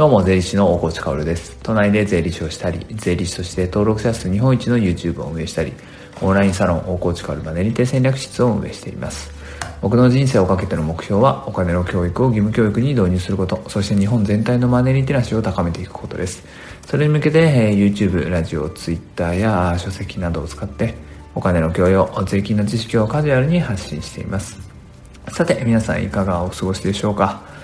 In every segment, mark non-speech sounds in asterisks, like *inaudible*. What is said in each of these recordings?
どうも、税理士の大河内薫です。都内で税理士をしたり、税理士として登録者数日本一の YouTube を運営したり、オンラインサロン大河内薫マネリテ戦略室を運営しています。僕の人生をかけての目標は、お金の教育を義務教育に導入すること、そして日本全体のマネリテラシーを高めていくことです。それに向けて、え YouTube、ラジオ、Twitter や書籍などを使って、お金の教養、税金の知識をカジュアルに発信しています。さて、皆さんいかがお過ごしでしょうか？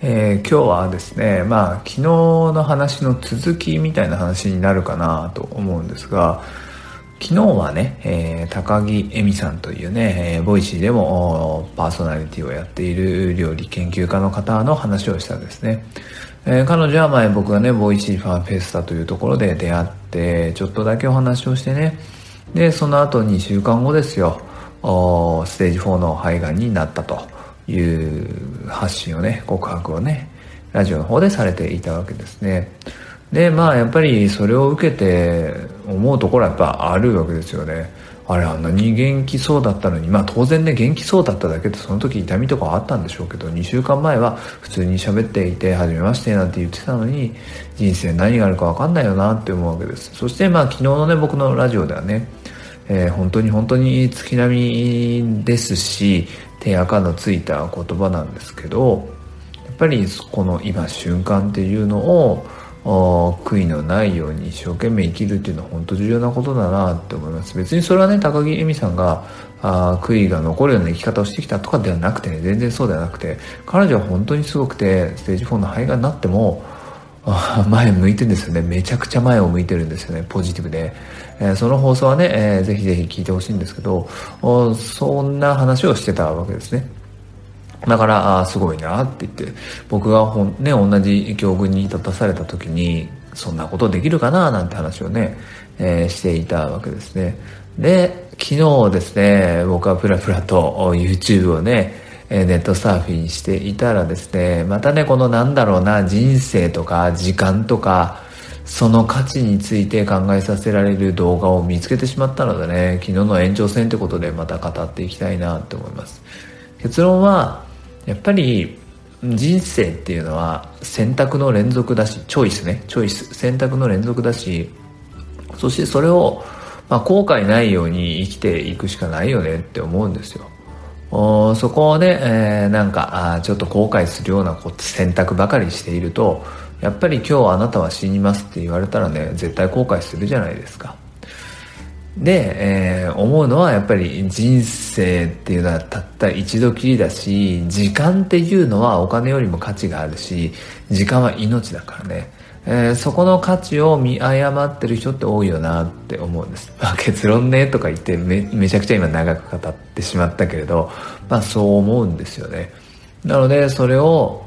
えー、今日はですね、まあ、昨日の話の続きみたいな話になるかなと思うんですが、昨日はね、えー、高木ゑみさんというね、えー、 Voicy でもパーソナリティをやっている料理研究家の方の話をしたんですね。えー、彼女は前僕がね、 Voicy ファンフェスタというところで出会って、ちょっとだけお話をしてね、で、その後2週間後ですよ、ステージ4の肺がんになったと。いう発信をね、告白をね、ラジオの方でされていたわけですね。で、まあやっぱりそれを受けて思うところはやっぱあるわけですよね。あれあんなに元気そうだったのに、まあ当然ね元気そうだっただけでその時痛みとかあったんでしょうけど、2週間前は普通に喋っていて、初めましてなんて言ってたのに、人生何があるかわかんないよなって思うわけです。そしてまあ昨日のね僕のラジオではね、えー、本当に本当に月並みですし、手垢のついた言葉なんですけどやっぱりこの今瞬間っていうのを悔いのないように一生懸命生きるっていうのは本当重要なことだなって思います。別にそれはね高木恵美さんがあ悔いが残るような生き方をしてきたとかではなくてね全然そうではなくて彼女は本当にすごくてステージ4の肺がになっても *laughs* 前向いてるんですよね。めちゃくちゃ前を向いてるんですよね。ポジティブで。えー、その放送はね、えー、ぜひぜひ聞いてほしいんですけど、そんな話をしてたわけですね。だから、あすごいなって言って、僕がほん、ね、同じ境遇に立たされた時に、そんなことできるかななんて話をね、えー、していたわけですね。で、昨日ですね、僕はプラプラと YouTube をね、えネットサーフィンしていたらですね、またね、このなんだろうな、人生とか時間とか、その価値について考えさせられる動画を見つけてしまったのでね、昨日の延長戦ってことでまた語っていきたいなと思います。結論は、やっぱり人生っていうのは選択の連続だし、チョイスね、チョイス、選択の連続だし、そしてそれを、まあ、後悔ないように生きていくしかないよねって思うんですよ。そこで、えー、なんかあちょっと後悔するような選択ばかりしているとやっぱり今日あなたは死にますって言われたらね絶対後悔するじゃないですか。で、えー、思うのはやっぱり人生っていうのはたった一度きりだし時間っていうのはお金よりも価値があるし時間は命だからね。えー、そこの価値を見誤ってる人って多いよなって思うんです。*laughs* まあ、結論ねとか言ってめめちゃくちゃ今長く語ってしまったけれど、まあそう思うんですよね。なのでそれを、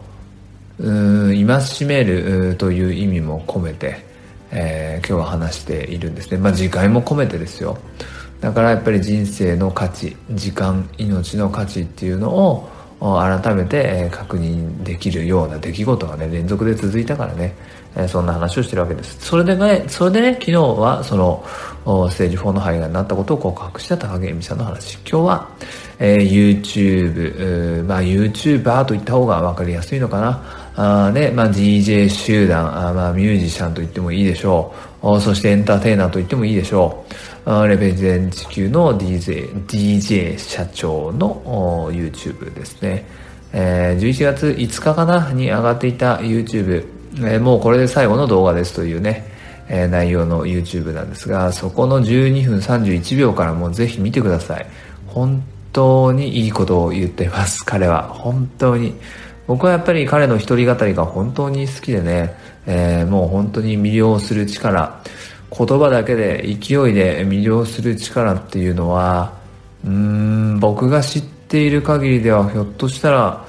うん、戒めるという意味も込めて、えー、今日は話しているんですね。まあ次回も込めてですよ。だからやっぱり人生の価値、時間、命の価値っていうのを改めて確認できるような出来事がね、連続で続いたからね、えそんな話をしてるわけです。それでね、それでね、昨日はその、ステージ4の肺がんになったことを告白した高木恵美さんの話。今日は、えー、YouTube、まあ YouTuber と言った方が分かりやすいのかな。あで、まあ DJ 集団、あまあミュージシャンと言ってもいいでしょう。そしてエンターテイナーと言ってもいいでしょう。あレベゼン地球の DJ、DJ 社長の YouTube ですね。えー、11月5日かなに上がっていた YouTube、えー、もうこれで最後の動画ですというね、えー、内容の YouTube なんですが、そこの12分31秒からもぜひ見てください。本当にいいことを言ってます、*laughs* 彼は。本当に。僕はやっぱり彼の一人語りが本当に好きでね、えー、もう本当に魅了する力、言葉だけで勢いで魅了する力っていうのは、うーん、僕が知っている限りではひょっとしたら、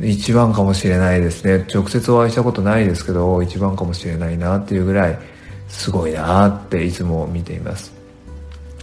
一番かもしれないですね。直接お会いしたことないですけど、一番かもしれないなっていうぐらい、すごいなっていつも見ています。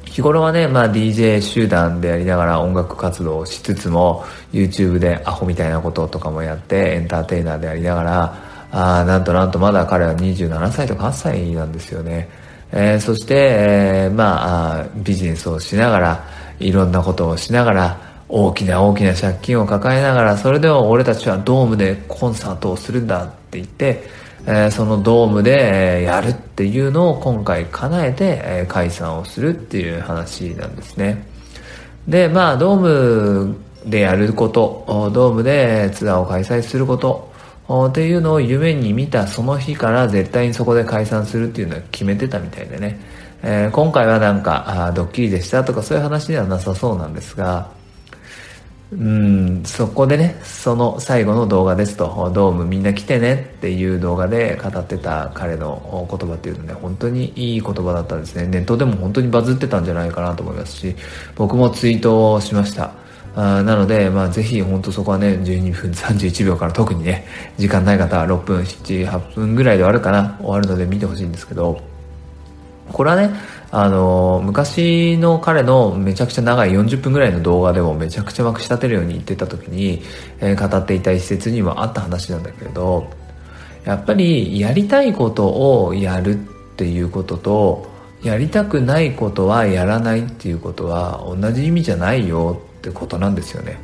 日頃はね、まあ DJ 集団でありながら音楽活動をしつつも、YouTube でアホみたいなこととかもやって、エンターテイナーでありながら、あなんとなんとまだ彼は27歳とか8歳なんですよね。えー、そして、えー、まあビジネスをしながら、いろんなことをしながら、大きな大きな借金を抱えながらそれでも俺たちはドームでコンサートをするんだって言って、えー、そのドームでやるっていうのを今回叶えて、え、解散をするっていう話なんですね。でまあドームでやることドームでツアーを開催することっていうのを夢に見たその日から絶対にそこで解散するっていうのは決めてたみたいでね、えー、今回はなんかあドッキリでしたとかそういう話ではなさそうなんですがうんそこでねその最後の動画ですとドームみんな来てねっていう動画で語ってた彼の言葉っていうのね本当にいい言葉だったんですね。ネットでも本当にバズってたんじゃないかなと思いますし僕もツイートをしました。あなので、まあ、ぜひ本当そこはね12分31秒から特にね時間ない方は6分78分ぐらいで終わるかな。終わるので見てほしいんですけど。これはねあの昔の彼のめちゃくちゃ長い40分ぐらいの動画でもめちゃくちゃまくし立てるように言ってた時に、えー、語っていた一節にもあった話なんだけれどやっぱりやりたいことをやるっていうこととやりたくないことはやらないっていうことは同じ意味じゃないよってことなんですよね。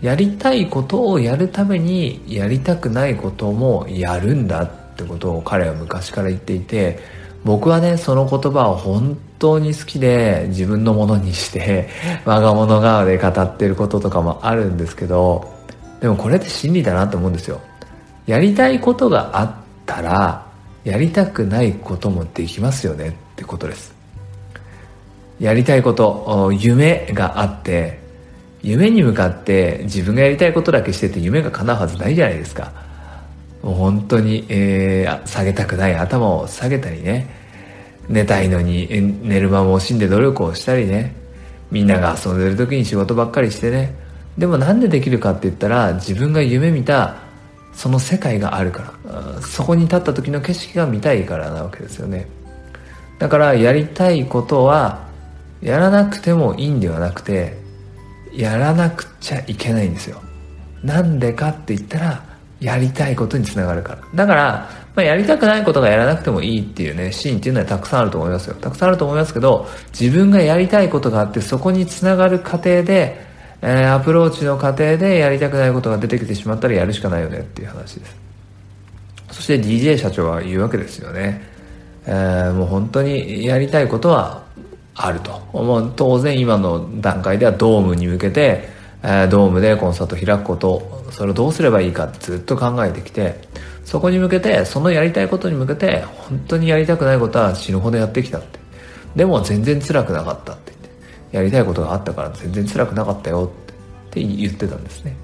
やりたいことをやるためにやりたくないこともやるんだってことを彼は昔から言っていて僕はねその言葉を本当に好きで自分のものにして *laughs* 我が物顔で語ってることとかもあるんですけどでもこれって真理だなと思うんですよ。やりたいことがあったらやりたくないこともできますよねってことです。やりたいこと夢があって夢に向かって自分がやりたいことだけしてて夢が叶うはずないじゃないですか。もう本当に、えー、下げたくない。頭を下げたりね。寝たいのに寝る間も惜しんで努力をしたりね。みんなが遊んでる時に仕事ばっかりしてね。でもなんでできるかって言ったら自分が夢見たその世界があるから。そこに立った時の景色が見たいからなわけですよね。だからやりたいことはやらなくてもいいんではなくてやらなくちゃいけないんですよ。なんでかって言ったらやりたいことにつながるから。だから、まあ、やりたくないことがやらなくてもいいっていうねシーンっていうのはたくさんあると思いますよ。たくさんあると思いますけど自分がやりたいことがあってそこにつながる過程で、えー、アプローチの過程でやりたくないことが出てきてしまったらやるしかないよねっていう話です。そして DJ 社長は言うわけですよね、えー、もう本当にやりたいことはあると。もう当然今の段階ではドームに向けて、え、ドームでコンサート開くこと、それをどうすればいいかずっと考えてきて、そこに向けて、そのやりたいことに向けて、本当にやりたくないことは死ぬほどやってきたって。でも全然辛くなかったって言って、やりたいことがあったから全然辛くなかったよってって言ってたんですね。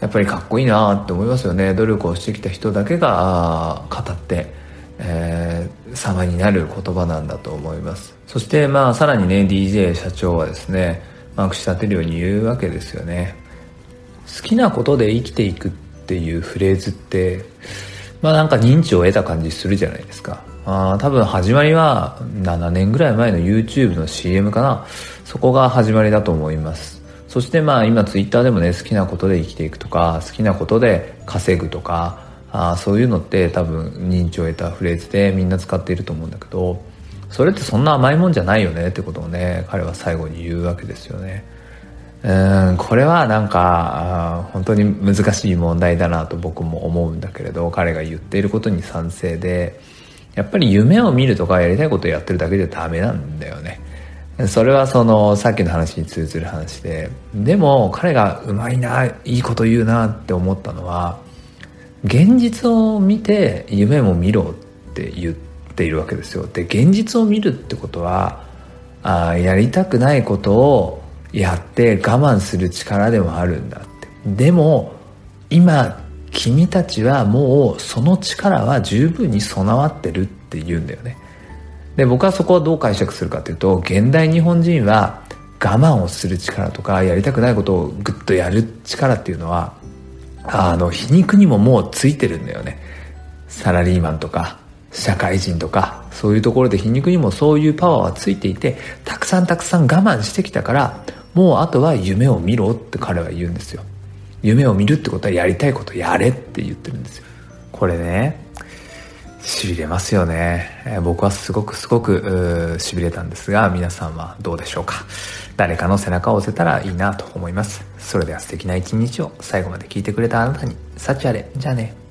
やっぱりかっこいいなって思いますよね。努力をしてきた人だけが語って、えー、様になる言葉なんだと思いますそしてまあさらにね DJ 社長はですねまくし立てるように言うわけですよね。好きなことで生きていくっていうフレーズってまあなんか認知を得た感じするじゃないですか。あ多分始まりは7年ぐらい前の YouTube の CM かな。そこが始まりだと思います。そしてまあ今 Twitter でもね好きなことで生きていくとか好きなことで稼ぐとかあそういうのって多分認知を得たフレーズでみんな使っていると思うんだけどそれってそんな甘いもんじゃないよねってことをね彼は最後に言うわけですよね。うんこれはなんか本当に難しい問題だなと僕も思うんだけれど彼が言っていることに賛成でやっぱり夢を見るとかやりたいことをやってるだけじゃダメなんだよね。それはそのさっきの話に通ずる話で。でも彼がうまいないいこと言うなって思ったのは現実を見て夢も見ろって言ってているわけですよ。で現実を見るってことはあやりたくないことをやって我慢する力でもあるんだって。でも今君たちはもうその力は十分に備わってるって言うんだよね。で僕はそこはどう解釈するかというと現代日本人は我慢をする力とかやりたくないことをグッとやる力っていうのはあの、皮肉にももうついてるんだよね。サラリーマンとか、社会人とか、そういうところで皮肉にもそういうパワーはついていて、たくさんたくさん我慢してきたから、もうあとは夢を見ろって彼は言うんですよ。夢を見るってことはやりたいことやれって言ってるんですよ。これね、痺れますよね。僕はすごくすごく、痺れたんですが、皆さんはどうでしょうか。誰かの背中を押せたらいいなと思います。それでは素敵な一日を最後まで聞いてくれたあなたに、幸あれ。じゃあね。